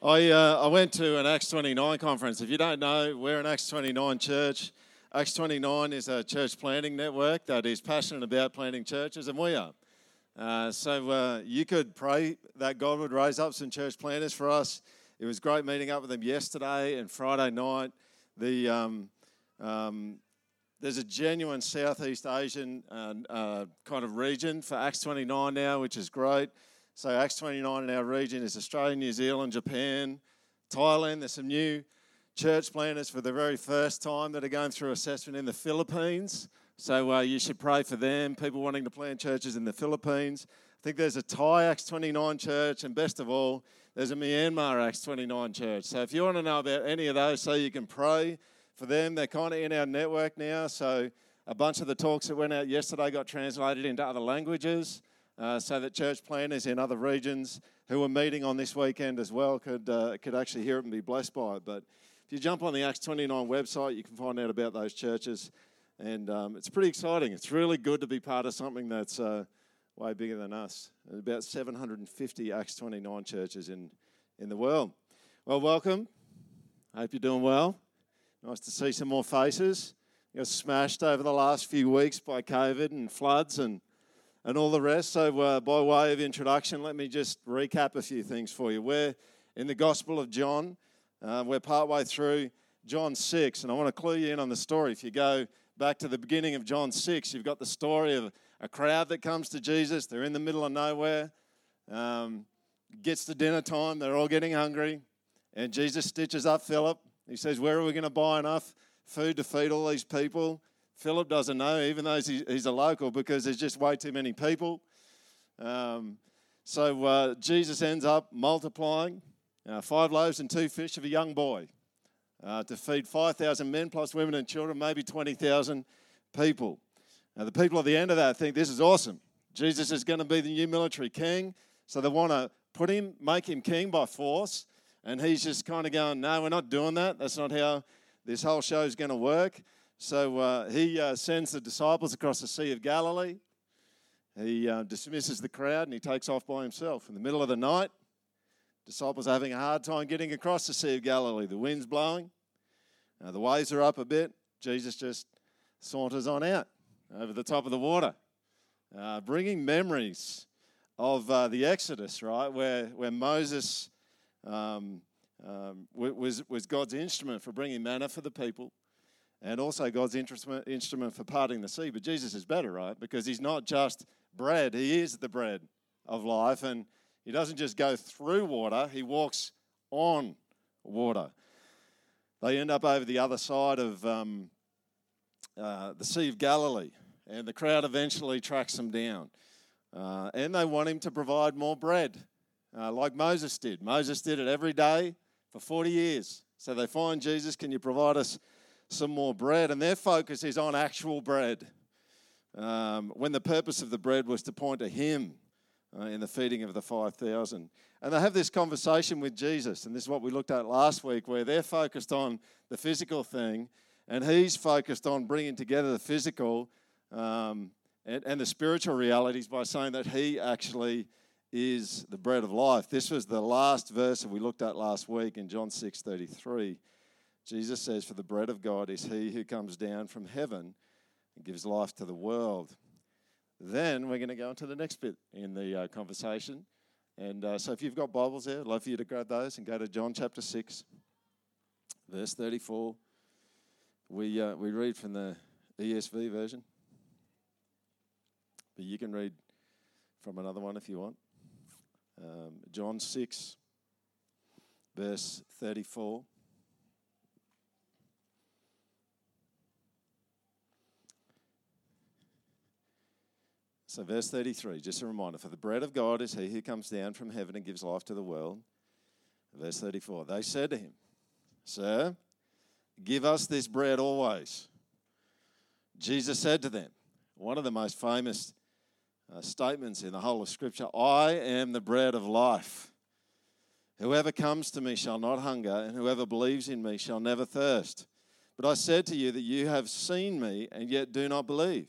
I, uh, I went to an Acts 29 conference. If you don't know, we're an Acts 29 church. Acts 29 is a church planting network that is passionate about planting churches, and we are. Uh, so uh, you could pray that God would raise up some church planters for us. It was great meeting up with them yesterday and Friday night. The um, um, there's a genuine Southeast Asian uh, kind of region for Acts 29 now, which is great. So Acts 29 in our region is Australia, New Zealand, Japan, Thailand. There's some new church planters for the very first time that are going through assessment in the Philippines. So uh, you should pray for them, people wanting to plant churches in the Philippines. I think there's a Thai Acts 29 church, and best of all, there's a Myanmar Acts 29 church. So if you want to know about any of those, so you can pray for them, they're kind of in our network now. So a bunch of the talks that went out yesterday got translated into other languages, uh, so that church planners in other regions who are meeting on this weekend as well could uh, could actually hear it and be blessed by it. But if you jump on the Acts 29 website, you can find out about those churches and um, it's pretty exciting. It's really good to be part of something that's uh, way bigger than us. There's about 750 Acts 29 churches in, in the world. Well, welcome. I Hope you're doing well. Nice to see some more faces. You got smashed over the last few weeks by COVID and floods and, and all the rest. So, uh, by way of introduction, let me just recap a few things for you. We're in the Gospel of John. Uh, we're partway through John 6, and I want to clue you in on the story. If you go back to the beginning of John 6, you've got the story of a crowd that comes to Jesus. They're in the middle of nowhere. Um, gets to dinner time. They're all getting hungry. And Jesus stitches up Philip. He says, Where are we going to buy enough food to feed all these people? Philip doesn't know, even though he's a local, because there's just way too many people. Um, so uh, Jesus ends up multiplying uh, five loaves and two fish of a young boy uh, to feed 5,000 men plus women and children, maybe 20,000 people. Now, the people at the end of that think this is awesome. Jesus is going to be the new military king. So they want to put him, make him king by force. And he's just kind of going, no, we're not doing that. That's not how this whole show is going to work. So uh, he uh, sends the disciples across the Sea of Galilee. He uh, dismisses the crowd and he takes off by himself. In the middle of the night, Disciples are having a hard time getting across the Sea of Galilee. The wind's blowing, the waves are up a bit. Jesus just saunters on out over the top of the water, uh, bringing memories of uh, the Exodus, right, where, where Moses um, um, was, was God's instrument for bringing manna for the people and also God's instrument, for parting the sea. But Jesus is better, right, because he's not just bread, he is the bread of life. And he doesn't just go through water, he walks on water. They end up over the other side of um, uh, the Sea of Galilee, and the crowd eventually tracks them down. Uh, and they want him to provide more bread, uh, like Moses did. Moses did it every day for 40 years. So they find Jesus, can you provide us some more bread? And their focus is on actual bread, um, when the purpose of the bread was to point to him uh, in the feeding of the 5,000. And they have this conversation with Jesus, and this is what we looked at last week, where they're focused on the physical thing, and he's focused on bringing together the physical um, and, and the spiritual realities by saying that he actually is the bread of life. This was the last verse that we looked at last week in John 6 33. Jesus says, For the bread of God is he who comes down from heaven and gives life to the world. Then we're going to go into the next bit in the uh, conversation. And uh, so if you've got Bibles there, I'd love for you to grab those and go to John chapter 6, verse 34. We, uh, we read from the ESV version, but you can read from another one if you want. Um, John 6, verse 34. So, verse 33, just a reminder for the bread of God is he who comes down from heaven and gives life to the world. Verse 34, they said to him, Sir, give us this bread always. Jesus said to them, one of the most famous uh, statements in the whole of Scripture I am the bread of life. Whoever comes to me shall not hunger, and whoever believes in me shall never thirst. But I said to you that you have seen me, and yet do not believe.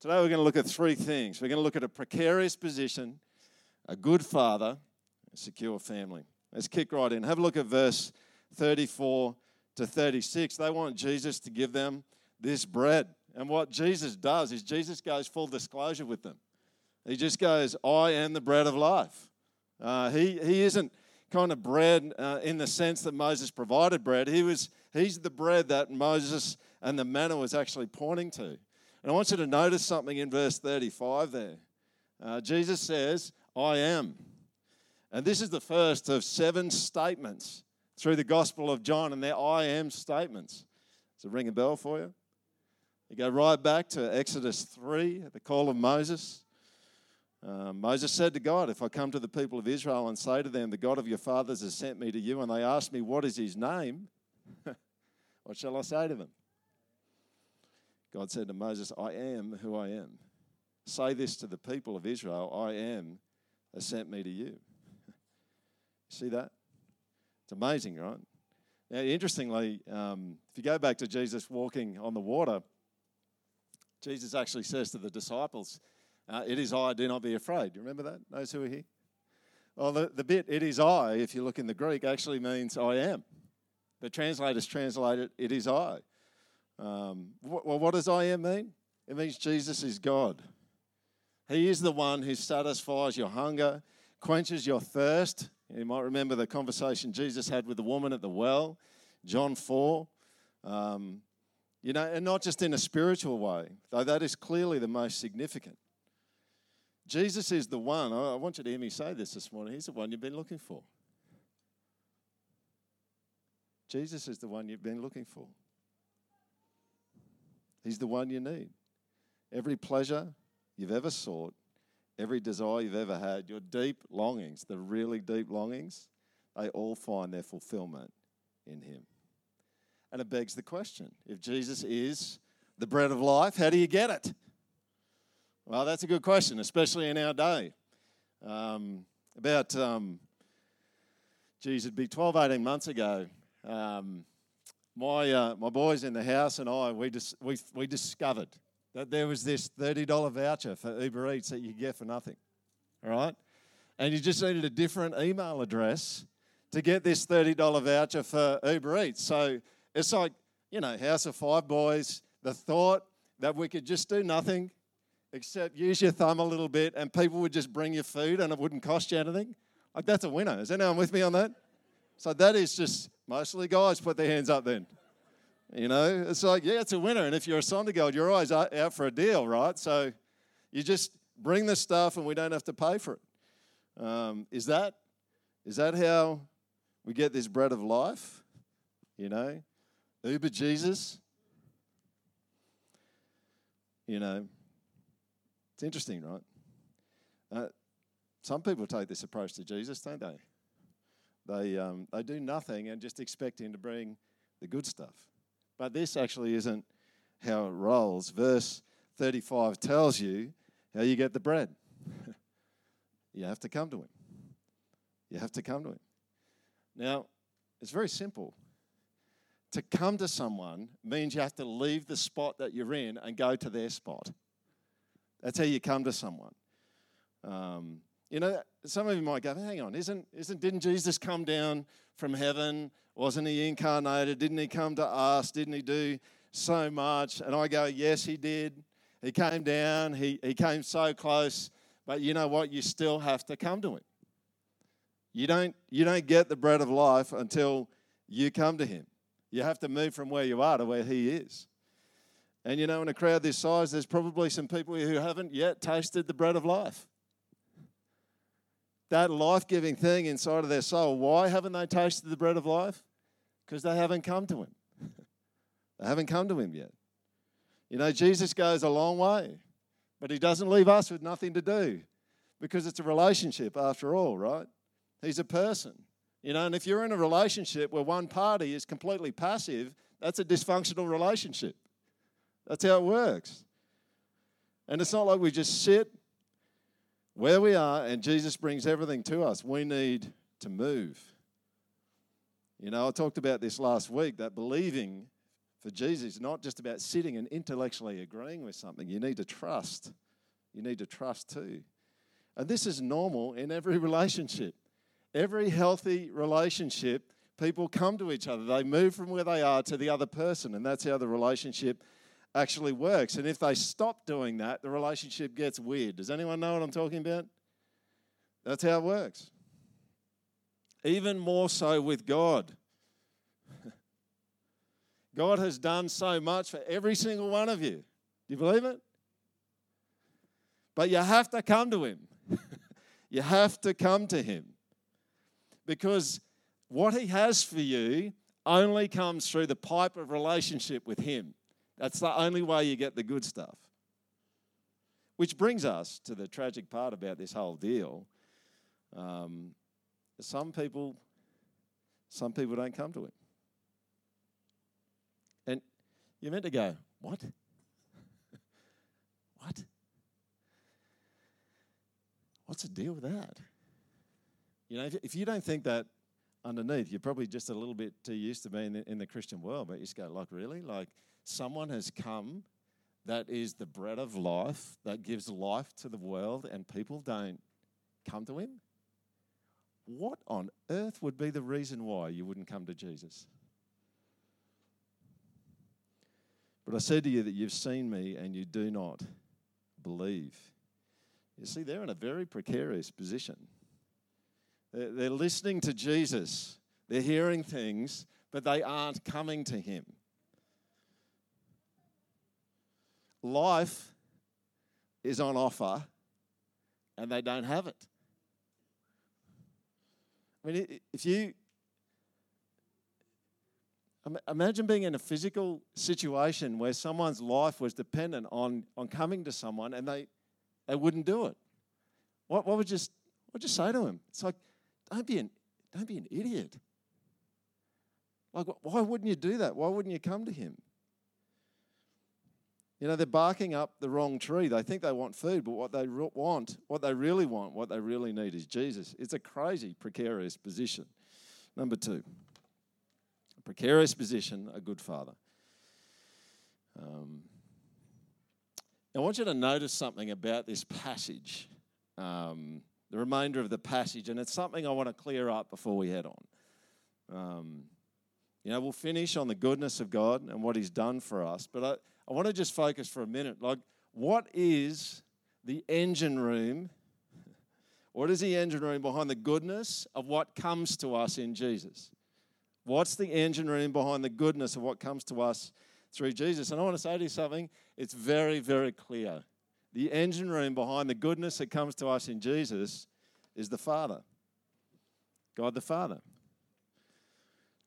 Today we're going to look at three things. We're going to look at a precarious position, a good father, a secure family. Let's kick right in. Have a look at verse 34 to 36. They want Jesus to give them this bread. And what Jesus does is Jesus goes full disclosure with them. He just goes, I am the bread of life. Uh, he, he isn't kind of bread uh, in the sense that Moses provided bread. He was, he's the bread that Moses and the manna was actually pointing to. And I want you to notice something in verse 35 there. Uh, Jesus says, I am. And this is the first of seven statements through the Gospel of John, and they're I am statements. Does it ring a bell for you? You go right back to Exodus 3, at the call of Moses. Uh, Moses said to God, If I come to the people of Israel and say to them, The God of your fathers has sent me to you, and they ask me, What is his name? what shall I say to them? God said to Moses, I am who I am. Say this to the people of Israel I am has sent me to you. See that? It's amazing, right? Now, interestingly, um, if you go back to Jesus walking on the water, Jesus actually says to the disciples, uh, It is I, do not be afraid. You remember that? Those who are here? Well, the, the bit, it is I, if you look in the Greek, actually means I am. The translators translate it, it is I. Um, wh- well, what does I am mean? It means Jesus is God. He is the one who satisfies your hunger, quenches your thirst. You might remember the conversation Jesus had with the woman at the well, John 4. Um, you know, and not just in a spiritual way, though that is clearly the most significant. Jesus is the one, I want you to hear me say this this morning, he's the one you've been looking for. Jesus is the one you've been looking for. He's the one you need. Every pleasure you've ever sought, every desire you've ever had, your deep longings, the really deep longings, they all find their fulfillment in Him. And it begs the question if Jesus is the bread of life, how do you get it? Well, that's a good question, especially in our day. Um, about, um, geez, it'd be 12, 18 months ago. Um, my, uh, my boys in the house and I, we, dis- we, we discovered that there was this $30 voucher for Uber Eats that you get for nothing. All right? And you just needed a different email address to get this $30 voucher for Uber Eats. So it's like, you know, House of Five Boys, the thought that we could just do nothing except use your thumb a little bit and people would just bring you food and it wouldn't cost you anything. Like, that's a winner. Is anyone with me on that? So that is just mostly guys put their hands up then. You know, it's like, yeah, it's a winner. And if you're a Sonder Gold, you're always out for a deal, right? So you just bring the stuff and we don't have to pay for it. Um, is that is that how we get this bread of life? You know, Uber Jesus. You know, it's interesting, right? Uh, some people take this approach to Jesus, don't they? They, um, they do nothing and just expect him to bring the good stuff. But this actually isn't how it rolls. Verse 35 tells you how you get the bread. you have to come to him. You have to come to him. Now, it's very simple to come to someone means you have to leave the spot that you're in and go to their spot. That's how you come to someone. Um, you know, some of you might go, hang on, isn't, isn't, didn't Jesus come down from heaven? Wasn't he incarnated? Didn't he come to us? Didn't he do so much? And I go, yes, he did. He came down, he, he came so close, but you know what? You still have to come to him. You don't, you don't get the bread of life until you come to him. You have to move from where you are to where He is. And you know, in a crowd this size, there's probably some people who haven't yet tasted the bread of life. That life giving thing inside of their soul. Why haven't they tasted the bread of life? Because they haven't come to Him. they haven't come to Him yet. You know, Jesus goes a long way, but He doesn't leave us with nothing to do because it's a relationship after all, right? He's a person. You know, and if you're in a relationship where one party is completely passive, that's a dysfunctional relationship. That's how it works. And it's not like we just sit where we are and Jesus brings everything to us. We need to move. You know, I talked about this last week that believing for Jesus is not just about sitting and intellectually agreeing with something. You need to trust. You need to trust too. And this is normal in every relationship. Every healthy relationship, people come to each other. They move from where they are to the other person, and that's how the relationship actually works. And if they stop doing that, the relationship gets weird. Does anyone know what I'm talking about? That's how it works even more so with God. God has done so much for every single one of you. Do you believe it? But you have to come to Him. you have to come to Him. Because what He has for you only comes through the pipe of relationship with Him. That's the only way you get the good stuff. Which brings us to the tragic part about this whole deal. Um, some people, some people don't come to him. And you're meant to go, what? what? What's the deal with that? You know, if, if you don't think that underneath, you're probably just a little bit too used to being in the, in the Christian world. But you just go, like, really? Like, someone has come that is the bread of life, that gives life to the world, and people don't come to him? What on earth would be the reason why you wouldn't come to Jesus? But I said to you that you've seen me and you do not believe. You see, they're in a very precarious position. They're, listening to Jesus, they're hearing things, but they aren't coming to Him. Life is on offer, and they don't have it. I mean, if you imagine being in a physical situation where someone's life was dependent on, on coming to someone and they, they wouldn't do it. What, what would you what would you say to him? It's like, don't be an don't be an idiot. Like, why wouldn't you do that? Why wouldn't you come to him? You know, they're barking up the wrong tree. They think they want food, but what they re- want, what they really want, what they really need is Jesus. It's a crazy, precarious position. Number two, a precarious position, a good father. Um, I want you to notice something about this passage, um, the remainder of the passage, and it's something I want to clear up before we head on. Um, you know, we'll finish on the goodness of God and what He's done for us, but I, I want to just focus for a minute. Like, what is the engine room? What is the engine room behind the goodness of what comes to us in Jesus? What's the engine room behind the goodness of what comes to us through Jesus? And I want to say to you something, it's very, very clear. The engine room behind the goodness that comes to us in Jesus is the Father, God the Father.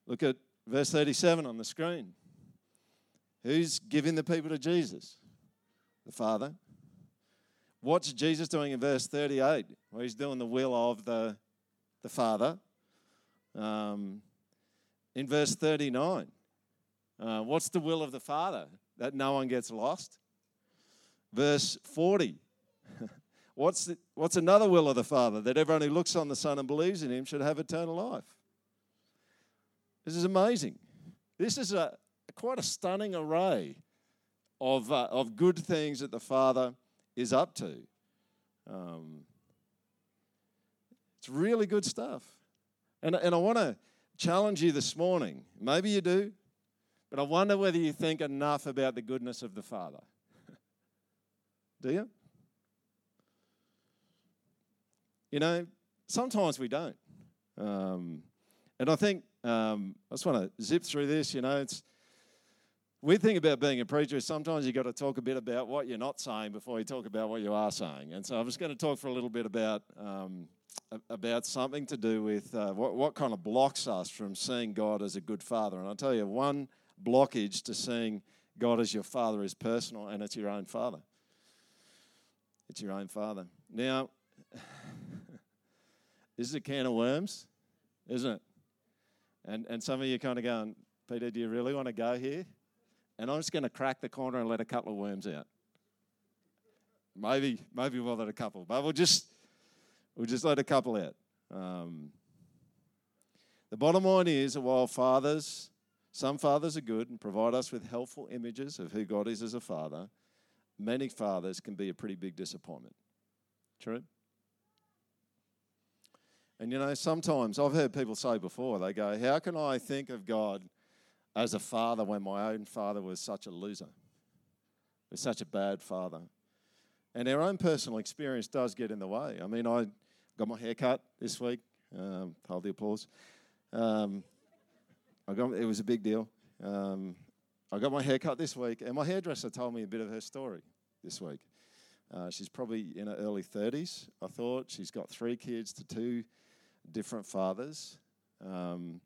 Look at verse 37 on the screen. Who's giving the people to Jesus? The Father. What's Jesus doing in verse 38? Well, he's doing the will of the, the Father. Um, in verse 39, uh, what's the will of the Father? That no one gets lost. Verse 40, what's, the, what's another will of the Father? That everyone who looks on the Son and believes in him should have eternal life. This is amazing. This is a, quite a stunning array of, uh, of good things that the Father is up to. Um, it's really good stuff. And, and I want to challenge you this morning. Maybe you do, but I wonder whether you think enough about the goodness of the Father. do you? You know, sometimes we don't. Um, and I think um, I just want to zip through this. You know, it's weird thing about being a preacher is sometimes you've got to talk a bit about what you're not saying before you talk about what you are saying. And so I'm just going to talk for a little bit about um, about something to do with uh, what, what kind of blocks us from seeing God as a good father. And I'll tell you, one blockage to seeing God as your father is personal, and it's your own father. It's your own father. Now, this is a can of worms. isn't it? And, and some of you kind of going, Peter, do you really want to go here? And I'm just going to crack the corner and let a couple of worms out. Maybe, maybe we'll let a couple, but we'll just, we'll just let a couple out. Um, the bottom line is that while fathers, some fathers are good and provide us with helpful images of who God is as a father, many fathers can be a pretty big disappointment. True? And you know, sometimes I've heard people say before, they go, How can I think of God as a father when my own father was such a loser? Was such a bad father. And our own personal experience does get in the way. I mean, I got my hair cut this week. Um, hold the applause. Um, I got, it was a big deal. Um, I got my hair cut this week, and my hairdresser told me a bit of her story this week. Uh, she's probably in her early 30s, I thought. She's got three kids to two different fathers. Um,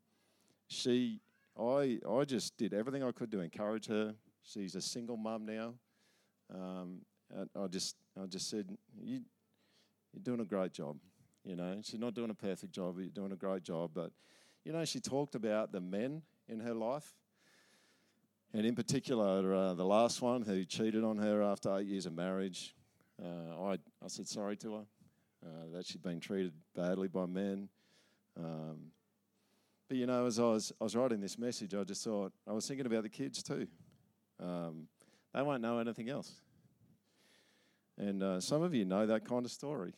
she, I, I just did everything I could to encourage her. She's a single mum now. Um, I just, I just said, you, you're doing a great job. You know, she's not doing a perfect job, but you're doing a great job. But, you know, she talked about the men in her life. And in particular, uh, the last one who cheated on her after eight years of marriage. Uh, I, I said sorry to her uh, that she'd been treated badly by men. Um, but you know, as I was, I was writing this message, I just thought, I was thinking about the kids too. Um, they won't know anything else. And uh, some of you know that kind of story.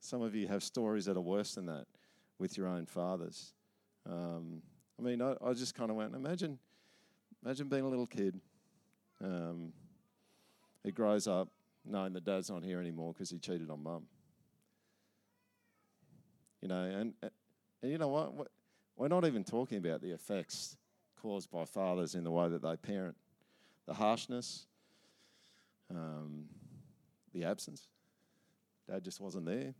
Some of you have stories that are worse than that with your own fathers. Um, I mean, I, I just kind of went, imagine, imagine being a little kid um, grows up knowing that dad's not here anymore because he cheated on mum. You know, and, and you know what? We're not even talking about the effects caused by fathers in the way that they parent. The harshness, um, the absence. Dad just wasn't there.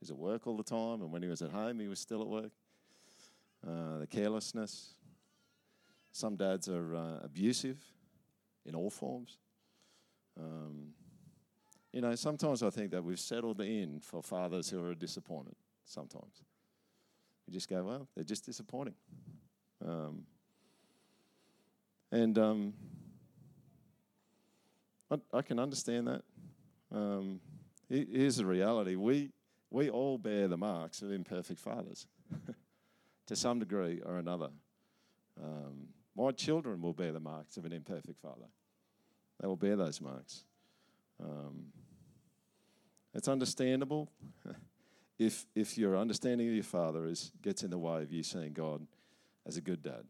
He's at work all the time, and when he was at home, he was still at work. Uh, the carelessness. Some dads are uh, abusive in all forms. Um, you know, sometimes I think that we've settled in for fathers who are disappointed sometimes. You just go, well, they're just disappointing. Um, and um, I, I, can understand that. Um, here's the reality we, we all bear the marks of imperfect fathers to some degree or another. Um, my children will bear the marks of an imperfect father, they will bear those marks. Um, it's understandable. if, if your understanding of your father is, gets in the way of you seeing God as a good dad.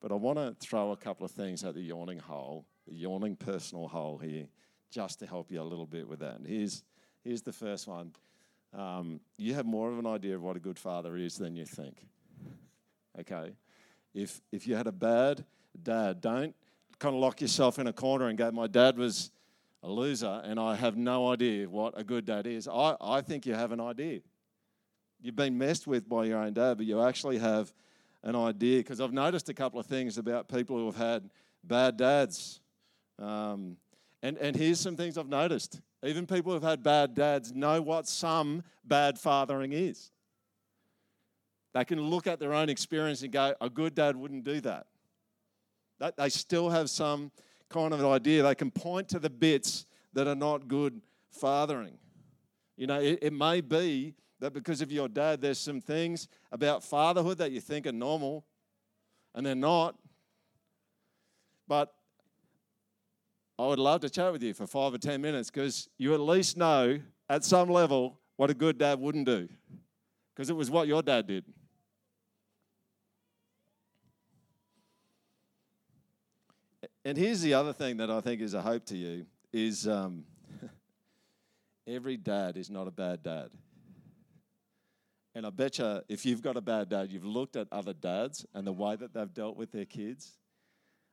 But I want to throw a couple of things at the yawning hole, the yawning personal hole here, just to help you a little bit with that. And here's, here's the first one. Um, you have more of an idea of what a good father is than you think. Okay? If, if you had a bad dad, don't kind of lock yourself in a corner and go, My dad was a loser and I have no idea what a good dad is. I, I think you have an idea you've been messed with by your own dad, but you actually have an idea. Because I've noticed a couple of things about people who have had bad dads. Um, and, and here's some things I've noticed. Even people who've had bad dads know what some bad fathering is. They can look at their own experience and go, a good dad wouldn't do that. that they still have some kind of an idea. They can point to the bits that are not good fathering. You know, it, it may be that because of your dad, there's some things about fatherhood that you think are normal and they're not. But I would love to chat with you for five or 10 minutes because you at least know at some level what a good dad wouldn't do because it was what your dad did. And here's the other thing that I think is a hope to you is um, every dad is not a bad dad. And I bet you, if you've got a bad dad, you've looked at other dads and the way that they've dealt with their kids,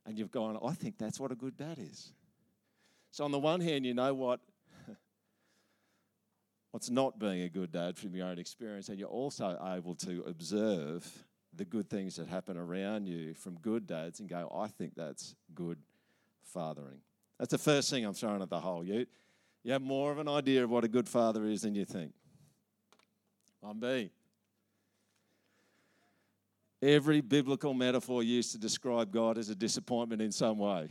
and you've gone, I think that's what a good dad is. So, on the one hand, you know what? What's not being a good dad from your own experience, and you're also able to observe the good things that happen around you from good dads and go, I think that's good fathering. That's the first thing I'm throwing at the hole. You, you have more of an idea of what a good father is than you think. On B. Every biblical metaphor used to describe God as a disappointment in some way.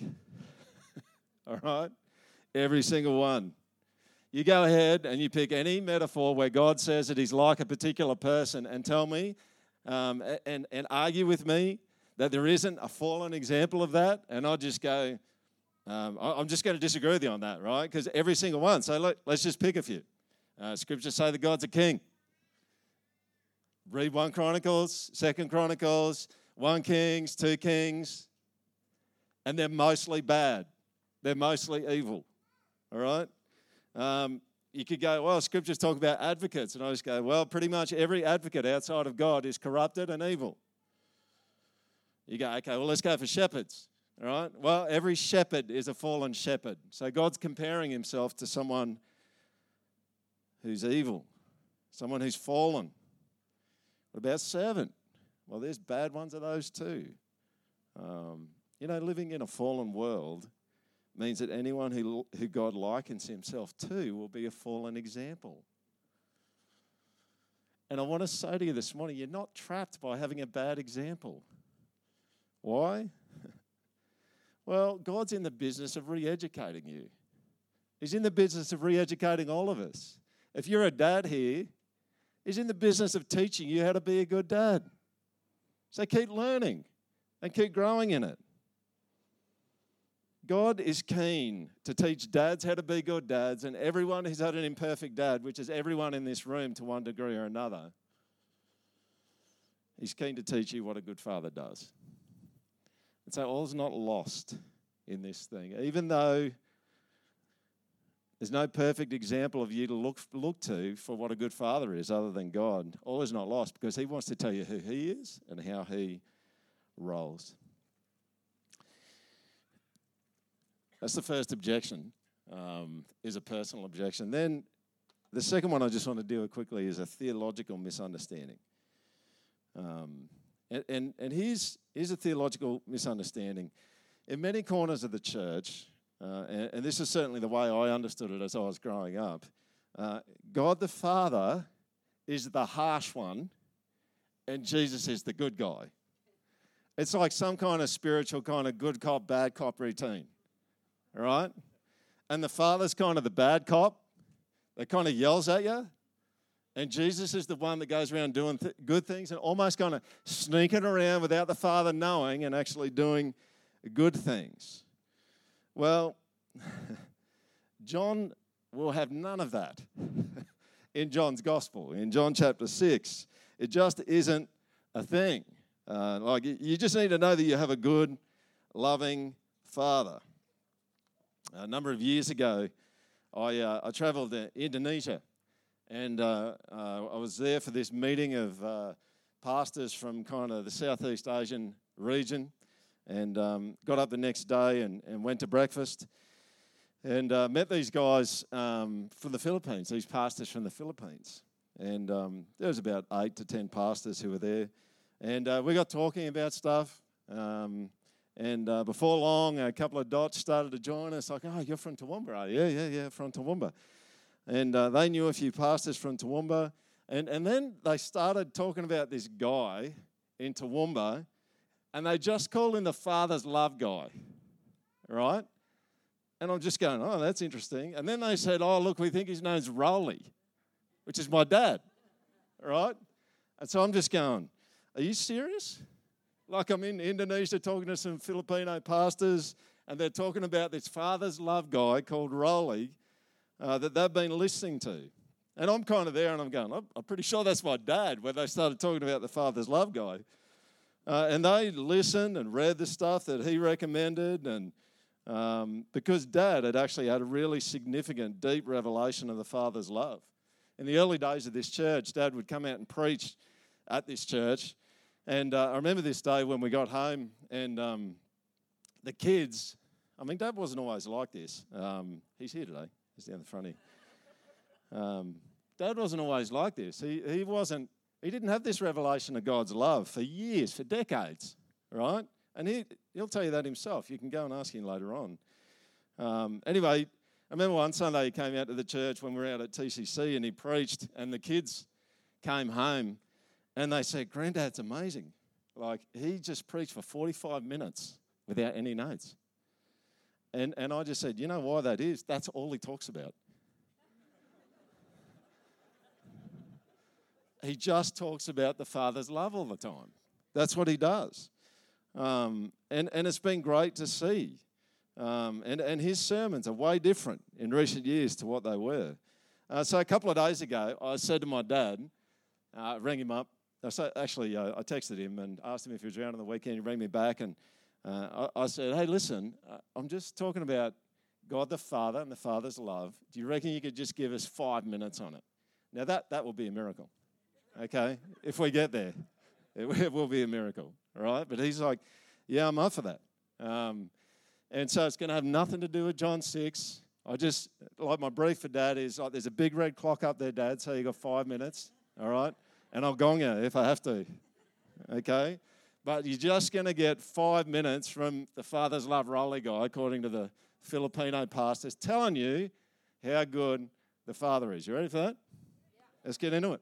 All right? Every single one. You go ahead and you pick any metaphor where God says that He's like a particular person and tell me um, and, and argue with me that there isn't a fallen example of that. And I'll just go, um, I'm just going to disagree with you on that, right? Because every single one. So let, us just pick a few. Uh, scriptures say that God's a king. Read 1 Chronicles, 2nd Chronicles, 1 Kings, 2 Kings, and they're mostly bad. They're mostly evil. All right? Um, you could go, well, scriptures talk about advocates. And I just go, well, pretty much every advocate outside of God is corrupted and evil. You go, okay, well, let's go for shepherds. All right? Well, every shepherd is a fallen shepherd. So God's comparing himself to someone who's evil, someone who's fallen. What about servant? Well, there's bad ones of those too. Um, you know, living in a fallen world means that anyone who, who God likens himself to will be a fallen example. And I want to say to you this morning you're not trapped by having a bad example. Why? well, God's in the business of re educating you, He's in the business of re educating all of us. If you're a dad here, He's in the business of teaching you how to be a good dad. So keep learning and keep growing in it. God is keen to teach dads how to be good dads, and everyone who's had an imperfect dad, which is everyone in this room to one degree or another, He's keen to teach you what a good father does. And so all's not lost in this thing. Even though there's no perfect example of you to look, look to for what a good father is other than God, all is not lost because He wants to tell you who He is and how He rolls. That's the first objection, um, is a personal objection. Then the second one I just want to deal with quickly is a theological misunderstanding. Um, and, and, and here's, here's a theological misunderstanding. In many corners of the church, uh, and, and, this is certainly the way I understood it as I was growing up, uh, God the Father is the harsh one, and Jesus is the good guy. It's like some kind of spiritual kind of good cop, bad cop routine right? And the father's kind of the bad cop that kind of yells at you. And Jesus is the one that goes around doing th- good things and almost kind of sneaking around without the father knowing and actually doing good things. Well, John will have none of that in John's gospel. In John chapter 6, it just isn't a thing. Uh, like you just need to know that you have a good, loving father. A number of years ago, I, uh, I traveled to Indonesia and uh, uh, I was there for this meeting of uh, pastors from kind of the Southeast Asian region and um, got up the next day and, and went to breakfast and uh, met these guys um, from the Philippines, these pastors from the Philippines. And um, there was about eight to ten pastors who were there. And uh, we got talking about stuff. Um, and uh, before long, a couple of dots started to join us, like, oh, you're from Toowoomba, are you? Yeah, yeah, yeah, from Toowoomba. And uh, they knew a few pastors from Toowoomba. And, and then they started talking about this guy in Toowoomba, and they just called him the Father's Love guy, right? And I'm just going, oh, that's interesting. And then they said, oh, look, we think his name's Rowley, which is my dad, right? And so I'm just going, are you serious? Like I'm in Indonesia talking to some Filipino pastors, and they're talking about this father's love guy called Rolly uh, that they've been listening to. And I'm kind of there and I'm going, I'm pretty sure that's my dad when they started talking about the father's love guy. Uh, and they listened and read the stuff that he recommended. And um, because dad had actually had a really significant, deep revelation of the father's love. In the early days of this church, dad would come out and preach at this church. And uh, I remember this day when we got home, and um, the kids, I mean, Dad wasn't always like this. Um, he's here today, he's down the front here. Um, Dad wasn't always like this. He, he wasn't, he didn't have this revelation of God's love for years, for decades, right? And he, he'll tell you that himself. You can go and ask him later on. Um, anyway, I remember one Sunday he came out to the church when we were out at TCC and he preached, and the kids came home and they said, Granddad's amazing. Like, he just preached for 45 minutes without any notes. And, and I just said, you know why that is? That's all he talks about. He just talks about the Father's love all the time. That's what he does. Um, and, and it's been great to see. Um, and, and his sermons are way different in recent years to what they were. Uh, so a couple of days ago, I said to my dad, uh, rang him up. So actually, uh, I texted him and asked him if he was around on the weekend. He rang me back and uh, I, I, said, Hey, listen, uh, I'm just talking about God the Father and the Father's love. Do you reckon you could just give us five minutes on it? Now, that, that will be a miracle, okay? if we get there, it, will be a miracle, all right? But he's like, Yeah, I'm up for that. Um, and so it's going to have nothing to do with John 6. I just, like my brief for dad is like, there's a big red clock up there, dad, so you got five minutes, all right? And I'll gong you if I have to, okay? But you're just going to get five minutes from the Father's Love Rolly guy, according to the Filipino pastors, telling you how good the Father is. You ready for that? Yeah. Let's get into it.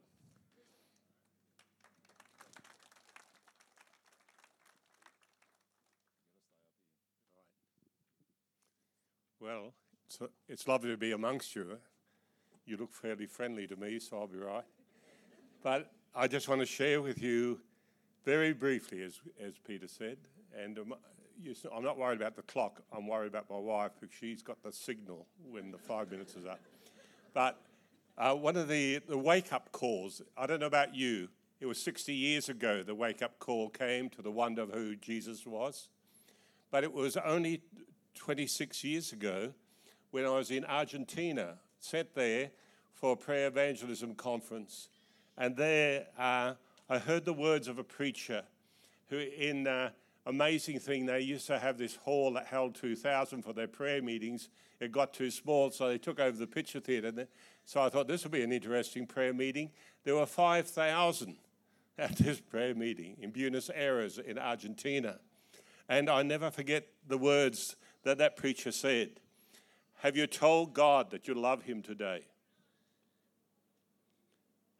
Well, it's, it's lovely to be amongst you. You look fairly friendly to me, so I'll be right. But I just want to share with you very briefly, as, as Peter said, and um, you, I'm not worried about the clock, I'm worried about my wife because she's got the signal when the five minutes is up. But uh, one of the, the wake up calls, I don't know about you, it was 60 years ago the wake up call came to the wonder of who Jesus was. But it was only 26 years ago when I was in Argentina, sat there for a prayer evangelism conference. And there, uh, I heard the words of a preacher who, in uh, amazing thing, they used to have this hall that held 2,000 for their prayer meetings. It got too small, so they took over the picture theatre. So I thought this would be an interesting prayer meeting. There were 5,000 at this prayer meeting in Buenos Aires in Argentina. And I never forget the words that that preacher said. Have you told God that you love him today?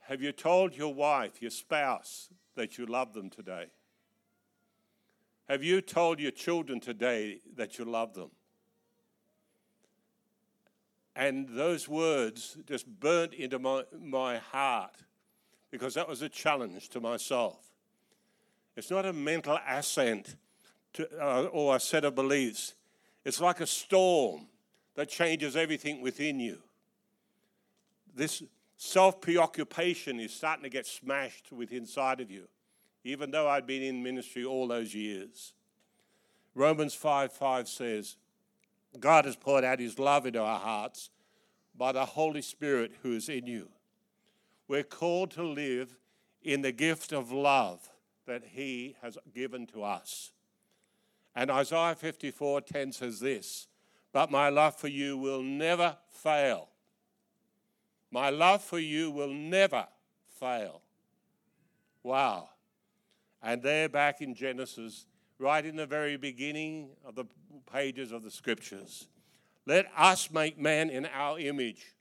Have you told your wife, your spouse, that you love them today? Have you told your children today that you love them? And those words just burnt into my, my heart because that was a challenge to myself. It's not a mental assent to, uh, or a set of beliefs, it's like a storm that changes everything within you. This self preoccupation is starting to get smashed with inside of you, even though I'd been in ministry all those years. Romans 5 5 says, God has poured out his love into our hearts by the Holy Spirit who is in you. We're called to live in the gift of love that he has given to us. And Isaiah 54 10 says this, But my love for you will never fail. My love for you will never fail. Wow. And there, back in Genesis, right in the very beginning of the pages of the scriptures, let us make man in our image.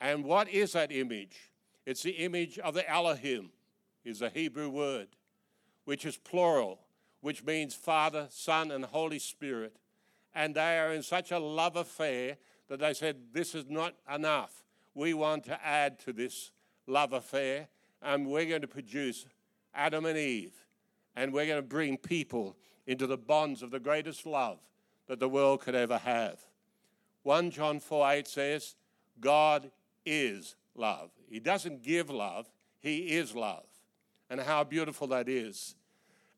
And what is that image? It's the image of the Elohim, is a Hebrew word, which is plural, which means Father, Son, and Holy Spirit. And they are in such a love affair that they said, This is not enough we want to add to this love affair, and we're going to produce Adam and Eve, and we're going to bring people into the bonds of the greatest love that the world could ever have. 1 John 4 8 says, God is love. He doesn't give love, He is love. And how beautiful that is.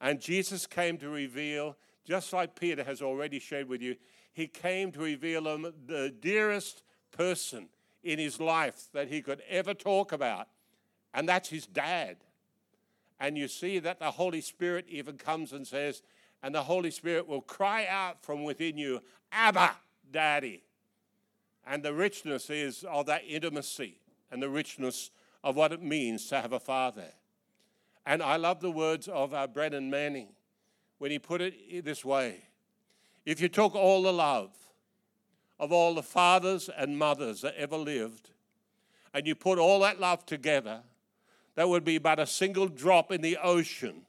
And Jesus came to reveal, just like Peter has already shared with you, He came to reveal the dearest person in his life that he could ever talk about, and that's his dad. And you see that the Holy Spirit even comes and says, and the Holy Spirit will cry out from within you, Abba, Daddy. And the richness is of that intimacy and the richness of what it means to have a father. And I love the words of uh, Brennan Manning when he put it this way If you took all the love of all the fathers and mothers that ever lived, and you put all that love together, that would be but a single drop in the ocean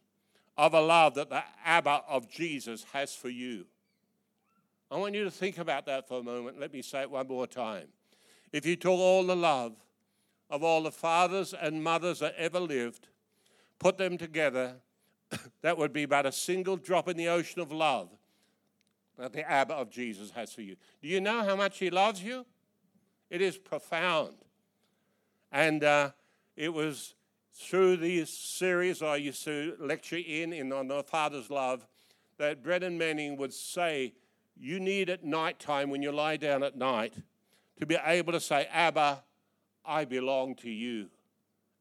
of a love that the Abba of Jesus has for you. I want you to think about that for a moment. Let me say it one more time. If you took all the love of all the fathers and mothers that ever lived, put them together, that would be about a single drop in the ocean of love that the Abba of Jesus has for you. Do you know how much He loves you? It is profound. And uh, it was through this series I used to lecture in, in on the Father's love, that Brennan Manning would say, You need at night time, when you lie down at night, to be able to say, Abba, I belong to you.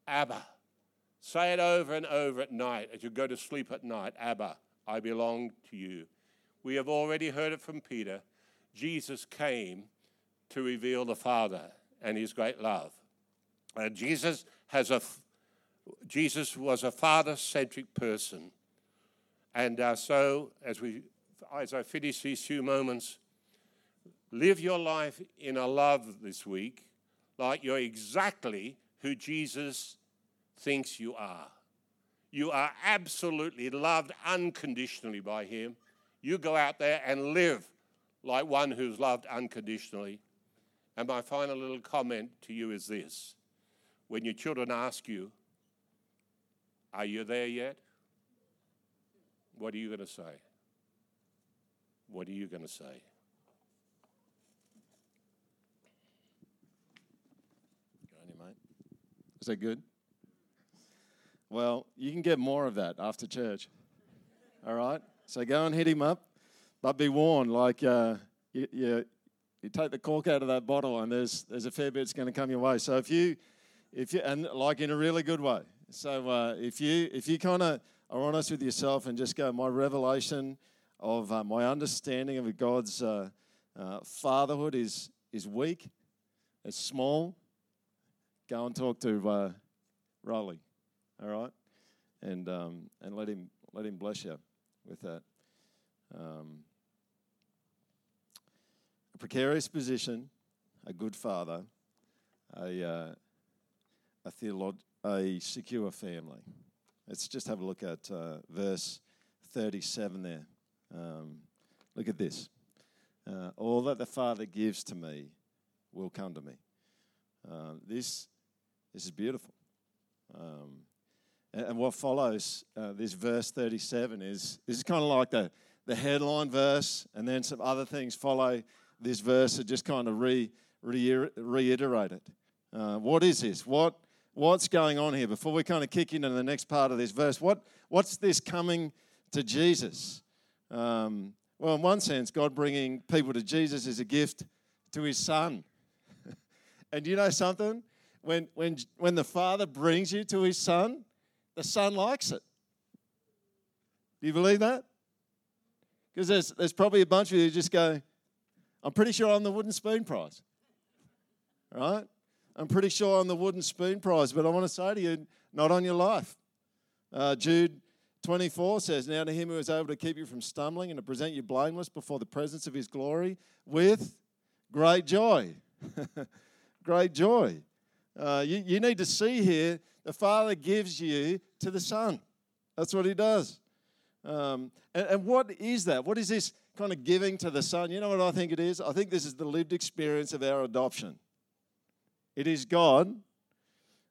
Abba. Say it over and over at night as you go to sleep at night. Abba, I belong to you. We have already heard it from Peter. Jesus came to reveal the Father and his great love. Uh, Jesus has a Jesus was a father-centric person, and uh, so as we as I finish these few moments, live your life in a love this week, like you're exactly who Jesus thinks you are. You are absolutely loved unconditionally by Him. You go out there and live like one who's loved unconditionally. And my final little comment to you is this when your children ask you, Are you there yet? What are you going to say? What are you going to say? Is that good? Well, you can get more of that after church. All right? So go and hit him up, but be warned, like uh, you, you, you take the cork out of that bottle, and there's there's a fair bit's going to come your way. So if you if you and like in a really good way. So uh, if you if you kind of are honest with yourself and just go, my revelation of uh, my understanding of God's uh, uh, fatherhood is is weak, it's small. Go and talk to uh, Rolly, all right, and um, and let him let him bless you with that. Um, a precarious position, a good father, a, uh, a, theolog- a secure family. Let's just have a look at uh, verse 37 there. Um, look at this. Uh, all that the Father gives to me will come to me. Uh, this, this is beautiful. Um, and what follows uh, this verse 37 is this is kind of like the, the headline verse, and then some other things follow this verse that just kind of re, re, reiterate it. Uh, what is this? What, what's going on here? Before we kind of kick into the next part of this verse, what, what's this coming to Jesus? Um, well, in one sense, God bringing people to Jesus is a gift to his son. and you know something? When, when, when the Father brings you to his son, the son likes it. Do you believe that? Because there's, there's probably a bunch of you just go, I'm pretty sure I'm the wooden spoon prize. Right? I'm pretty sure I'm the wooden spoon prize, but I want to say to you, not on your life. Uh, Jude 24 says, Now to him who is able to keep you from stumbling and to present you blameless before the presence of his glory with great joy. great joy. Uh, you, you need to see here the Father gives you to the Son. That's what He does. Um, and, and what is that? What is this kind of giving to the Son? You know what I think it is? I think this is the lived experience of our adoption. It is God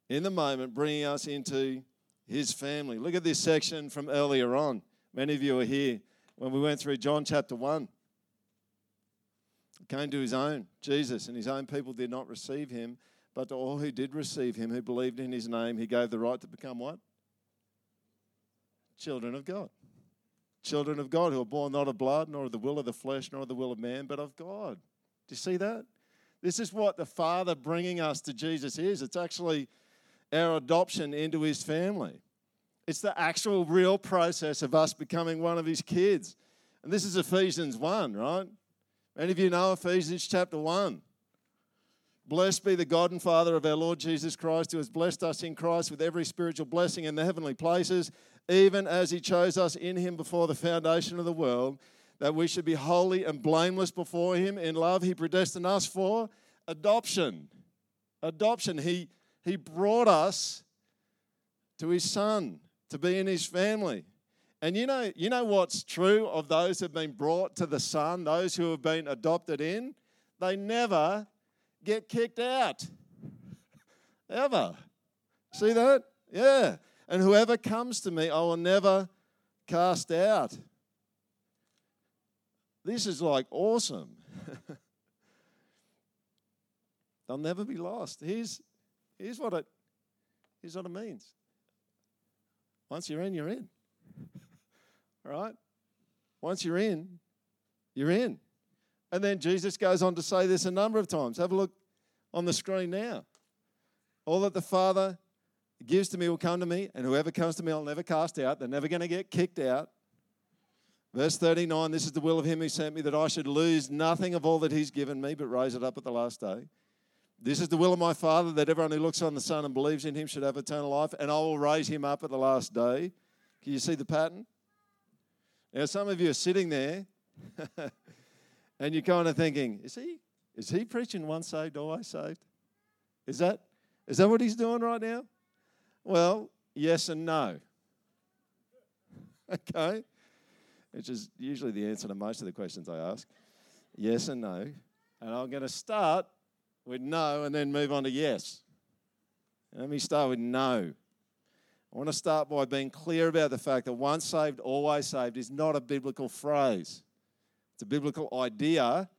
in the moment bringing us into His family. Look at this section from earlier on. Many of you are here when we went through John chapter 1. He came to his own, Jesus, and his own people did not receive him. But to all who did receive him, who believed in his name, he gave the right to become what? Children of God. Children of God who are born not of blood, nor of the will of the flesh, nor of the will of man, but of God. Do you see that? This is what the Father bringing us to Jesus is. It's actually our adoption into his family. It's the actual real process of us becoming one of his kids. And this is Ephesians 1, right? Many of you know Ephesians chapter 1. Blessed be the God and Father of our Lord Jesus Christ, who has blessed us in Christ with every spiritual blessing in the heavenly places, even as he chose us in him before the foundation of the world, that we should be holy and blameless before him. In love, he predestined us for adoption. Adoption. He, he brought us to his son to be in his family. And you know, you know what's true of those who have been brought to the Son, those who have been adopted in? They never get kicked out. Ever. See that? Yeah. And whoever comes to me, I will never cast out. This is like awesome. They'll never be lost. Here's, here's, what it, here's what it means. Once you're in, you're in. All right? Once you're in, you're in. And then Jesus goes on to say this a number of times. Have a look on the screen now. All that the Father gives to me will come to me, and whoever comes to me, I'll never cast out. They're never going to get kicked out. Verse 39 This is the will of him who sent me, that I should lose nothing of all that he's given me, but raise it up at the last day. This is the will of my Father, that everyone who looks on the Son and believes in him should have eternal life, and I will raise him up at the last day. Can you see the pattern? Now, some of you are sitting there and you're kind of thinking, is he, is he preaching once saved, always saved? Is that, is that what he's doing right now? Well, yes and no. okay? Which is usually the answer to most of the questions I ask. Yes and no. And I'm going to start with no and then move on to yes. Let me start with no. I want to start by being clear about the fact that once saved, always saved is not a biblical phrase. It's a biblical idea,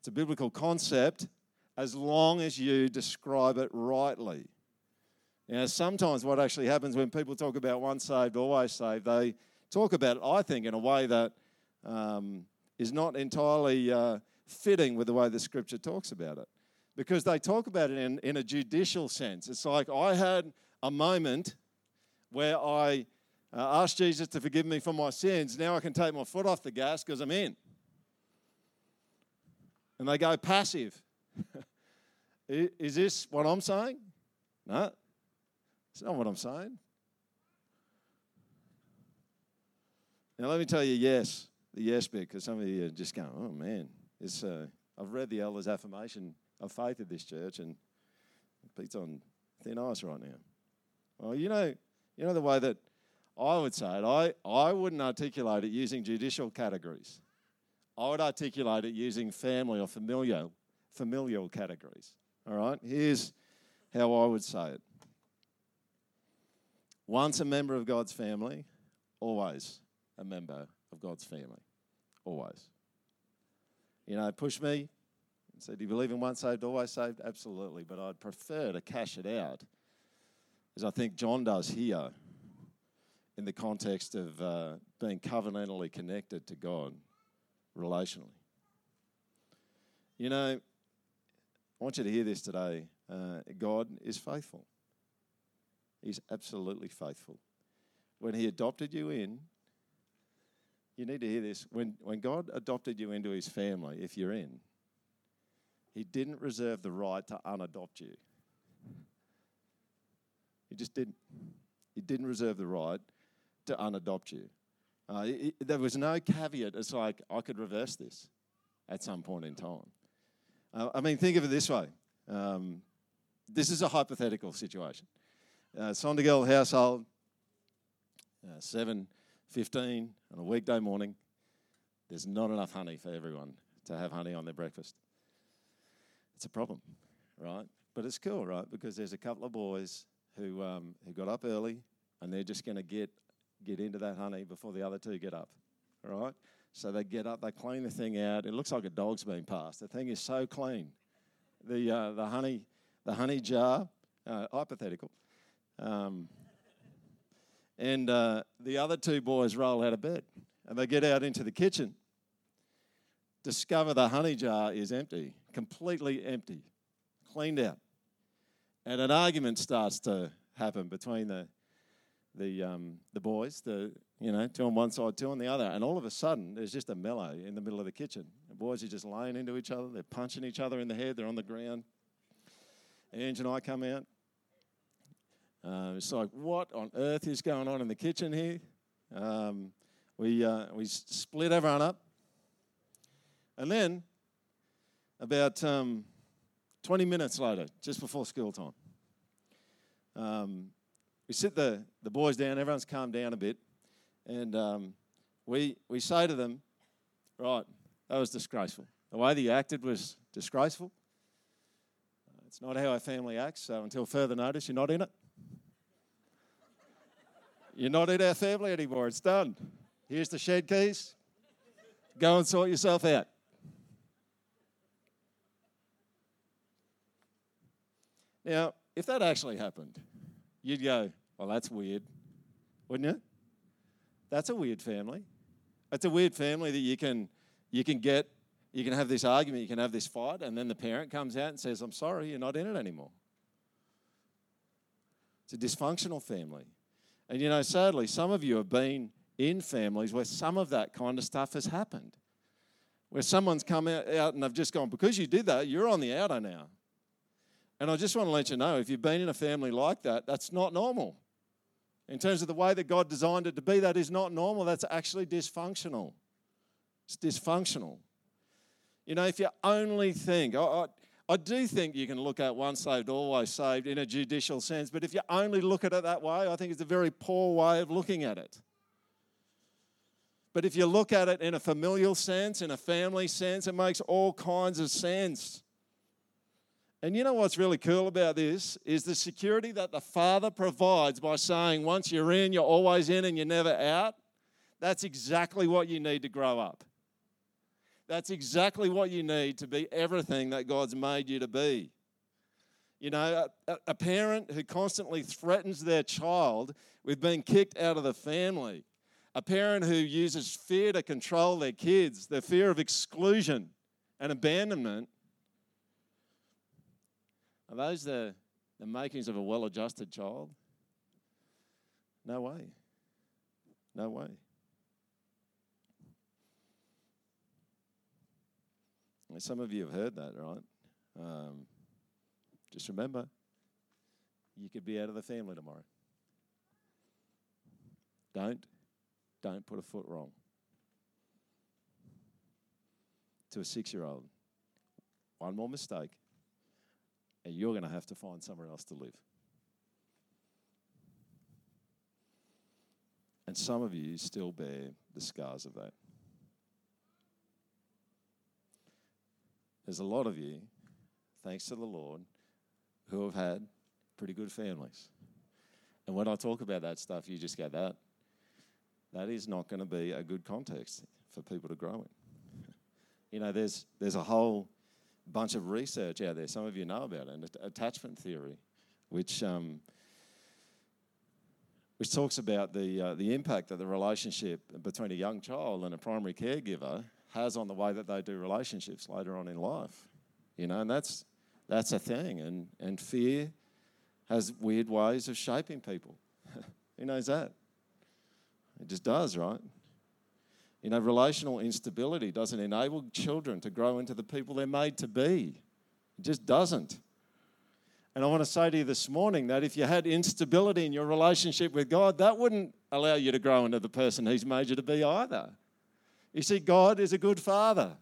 it's a biblical concept, as long as you describe it rightly. Now, sometimes what actually happens when people talk about once saved, always saved, they talk about it, I think, in a way that um, is not entirely uh, fitting with the way the scripture talks about it. Because they talk about it in, in a judicial sense. It's like I had a moment where I uh, asked Jesus to forgive me for my sins. Now I can take my foot off the gas because I'm in. And they go passive. Is this what I'm saying? No, it's not what I'm saying. Now, let me tell you yes, the yes bit, because some of you are just going, oh man, it's, uh, I've read the elders' affirmation of faith at this church, and Pete's on thin ice right now. Well, you know, you know the way that I would say it, I, I wouldn't articulate it using judicial categories. I would articulate it using family or familial, familial categories. All right? Here's how I would say it. Once a member of God's family, always a member of God's family. Always. You know, push me and say, Do you believe in once saved, always saved? Absolutely. But I'd prefer to cash it out, as I think John does here, in the context of uh, being covenantally connected to God relationally. You know, I want you to hear this today. Uh, God is faithful. He's absolutely faithful. When He adopted you in, you need to hear this. When, when God adopted you into His family, if you're in, He didn't reserve the right to unadopt you. He just didn't. He didn't reserve the right to unadopt you. Uh, it, there was no caveat. It's like I could reverse this at some point in time. Uh, I mean, think of it this way. Um, this is a hypothetical situation. Uh, Sondergeld household, uh, 7.15 on a weekday morning. There's not enough honey for everyone to have honey on their breakfast. It's a problem, right? But it's cool, right? Because there's a couple of boys who, um, who got up early and they're just going to get, get into that honey before the other two get up, All right? So they get up, they clean the thing out. It looks like a dog's been passed. The thing is so clean. The, uh, the, honey, the honey jar, uh, hypothetical. Um, and uh, the other two boys roll out of bed and they get out into the kitchen, discover the honey jar is empty, completely empty, cleaned out. And an argument starts to happen between the, the, um, the boys, the, you know, two on one side, two on the other. And all of a sudden, there's just a melee in the middle of the kitchen. The boys are just laying into each other. They're punching each other in the head. They're on the ground. Ange and I come out. Uh, it's like, what on earth is going on in the kitchen here? Um, we, uh, we split everyone up. And then, about um, 20 minutes later, just before school time, um, we sit the, the boys down, everyone's calmed down a bit. And um, we, we say to them, right, that was disgraceful. The way that you acted was disgraceful. It's not how our family acts, so until further notice, you're not in it. You're not in our family anymore. It's done. Here's the shed keys. Go and sort yourself out. Now, if that actually happened, you'd go, well, that's weird, wouldn't you? That's a weird family. That's a weird family that you can you can get you can have this argument, you can have this fight, and then the parent comes out and says, I'm sorry, you're not in it anymore. It's a dysfunctional family. And you know, sadly, some of you have been in families where some of that kind of stuff has happened. Where someone's come out, and they've just gone, because you did that, you're on the outer now. And I just want to let you know if you've been in a family like that, that's not normal. In terms of the way that God designed it to be, that is not normal. That's actually dysfunctional. It's dysfunctional. You know, if you only think, I, I, I do think you can look at once saved, always saved in a judicial sense, but if you only look at it that way, I think it's a very poor way of looking at it. But if you look at it in a familial sense, in a family sense, it makes all kinds of sense. And you know what's really cool about this is the security that the Father provides by saying, once you're in, you're always in and you're never out. That's exactly what you need to grow up. That's exactly what you need to be everything that God's made you to be. You know, a, a, parent who constantly threatens their child with being kicked out of the family, a parent who uses fear to control their kids, the fear of exclusion and abandonment, are those the, the makings of a well adjusted child? No way. No way. Some of you have heard that, right? Um, just remember, you could be out of the family tomorrow. Don't, don't put a foot wrong. To a six year old, one more mistake, and you're going to have to find somewhere else to live. And some of you still bear the scars of that. There's a lot of you, thanks to the Lord, who have had pretty good families. And when I talk about that stuff, you just go, that, that is not going to be a good context for people to grow in. you know, there's, there's a whole bunch of research out there, some of you know about it, and attachment theory, which, um, which talks about the, uh, the impact that the relationship between a young child and a primary caregiver has on the way that they do relationships later on in life. You know, and that's that's a thing. And and fear has weird ways of shaping people. Who knows that? It just does, right? You know, relational instability doesn't enable children to grow into the people they're made to be. It just doesn't. And I want to say to you this morning that if you had instability in your relationship with God, that wouldn't allow you to grow into the person He's made you to be either. You see, God is a good father.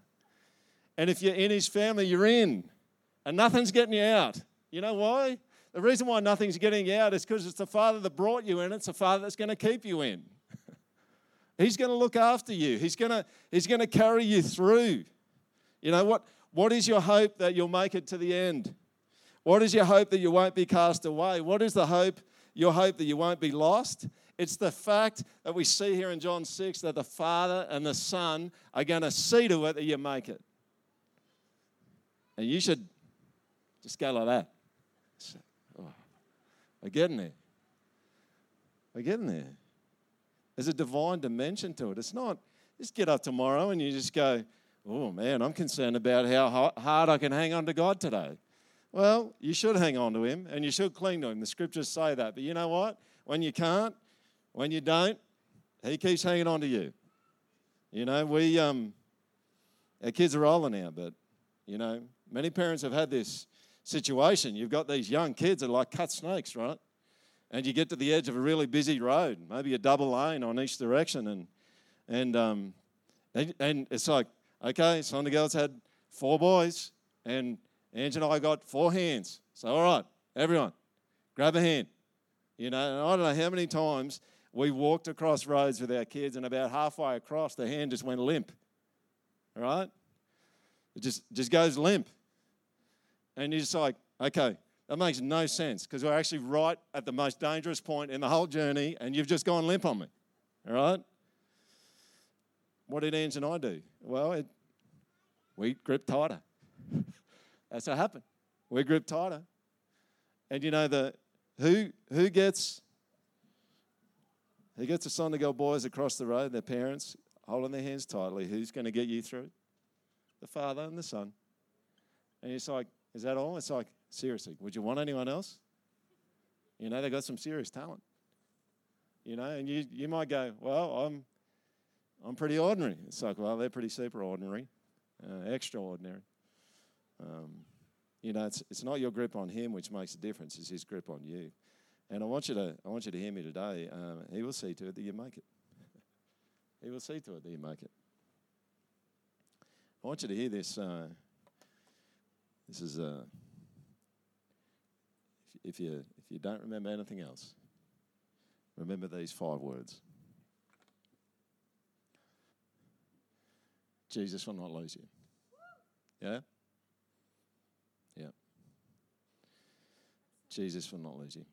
And if you're in his family, you're in. And nothing's getting you out. You know why? The reason why nothing's getting you out is because it's the father that brought you in, it's the father that's going to keep you in. He's going to look after you, he's going to, he's going to carry you through. You know what? What is your hope that you'll make it to the end? What is your hope that you won't be cast away? What is the hope, your hope that you won't be lost? It's the fact that we see here in John 6 that the Father and the Son are going to see to it that you make it. And you should just go like that. Oh, we're getting there. We're getting there. There's a divine dimension to it. It's not just get up tomorrow and you just go, oh man, I'm concerned about how hard I can hang on to God today. Well, you should hang on to Him and you should cling to Him. The scriptures say that. But you know what? When you can't, when you don't, he keeps hanging on to you. You know, we, um, our kids are older now, but, you know, many parents have had this situation. You've got these young kids that are like cut snakes, right? And you get to the edge of a really busy road, maybe a double lane on each direction, and, and, um, and, and it's like, okay, some of the girls had four boys, and Ange and I got four hands. So, all right, everyone, grab a hand. You know, I don't know how many times We walked across roads with our kids, and about halfway across, the hand just went limp. All right? It just, just goes limp. And you're just like, okay, that makes no sense because we're actually right at the most dangerous point in the whole journey, and you've just gone limp on me. All right? What did Ange and I do? Well, it, we gripped tighter. That's what happened. We gripped tighter. And you know the who who gets who gets the son to go boys across the road, their parents holding their hands tightly, who's going to get you through? The father and the son. And it's like, is that all? It's like, seriously, would you want anyone else? You know, they got some serious talent. You know, and you, you might go, well, I'm I'm pretty ordinary. It's like, well, they're pretty super ordinary, uh, extraordinary. Um, you know, it's, it's not your grip on him which makes a difference, it's his grip on you. And I want you to, I want you to hear me today. Um, he will see to it that you make it. he will see to it that you make it. I want you to hear this. Uh, this is, uh, if you, if you don't remember anything else, remember these five words. Jesus will not lose you. Yeah? Yeah. Jesus will not lose you.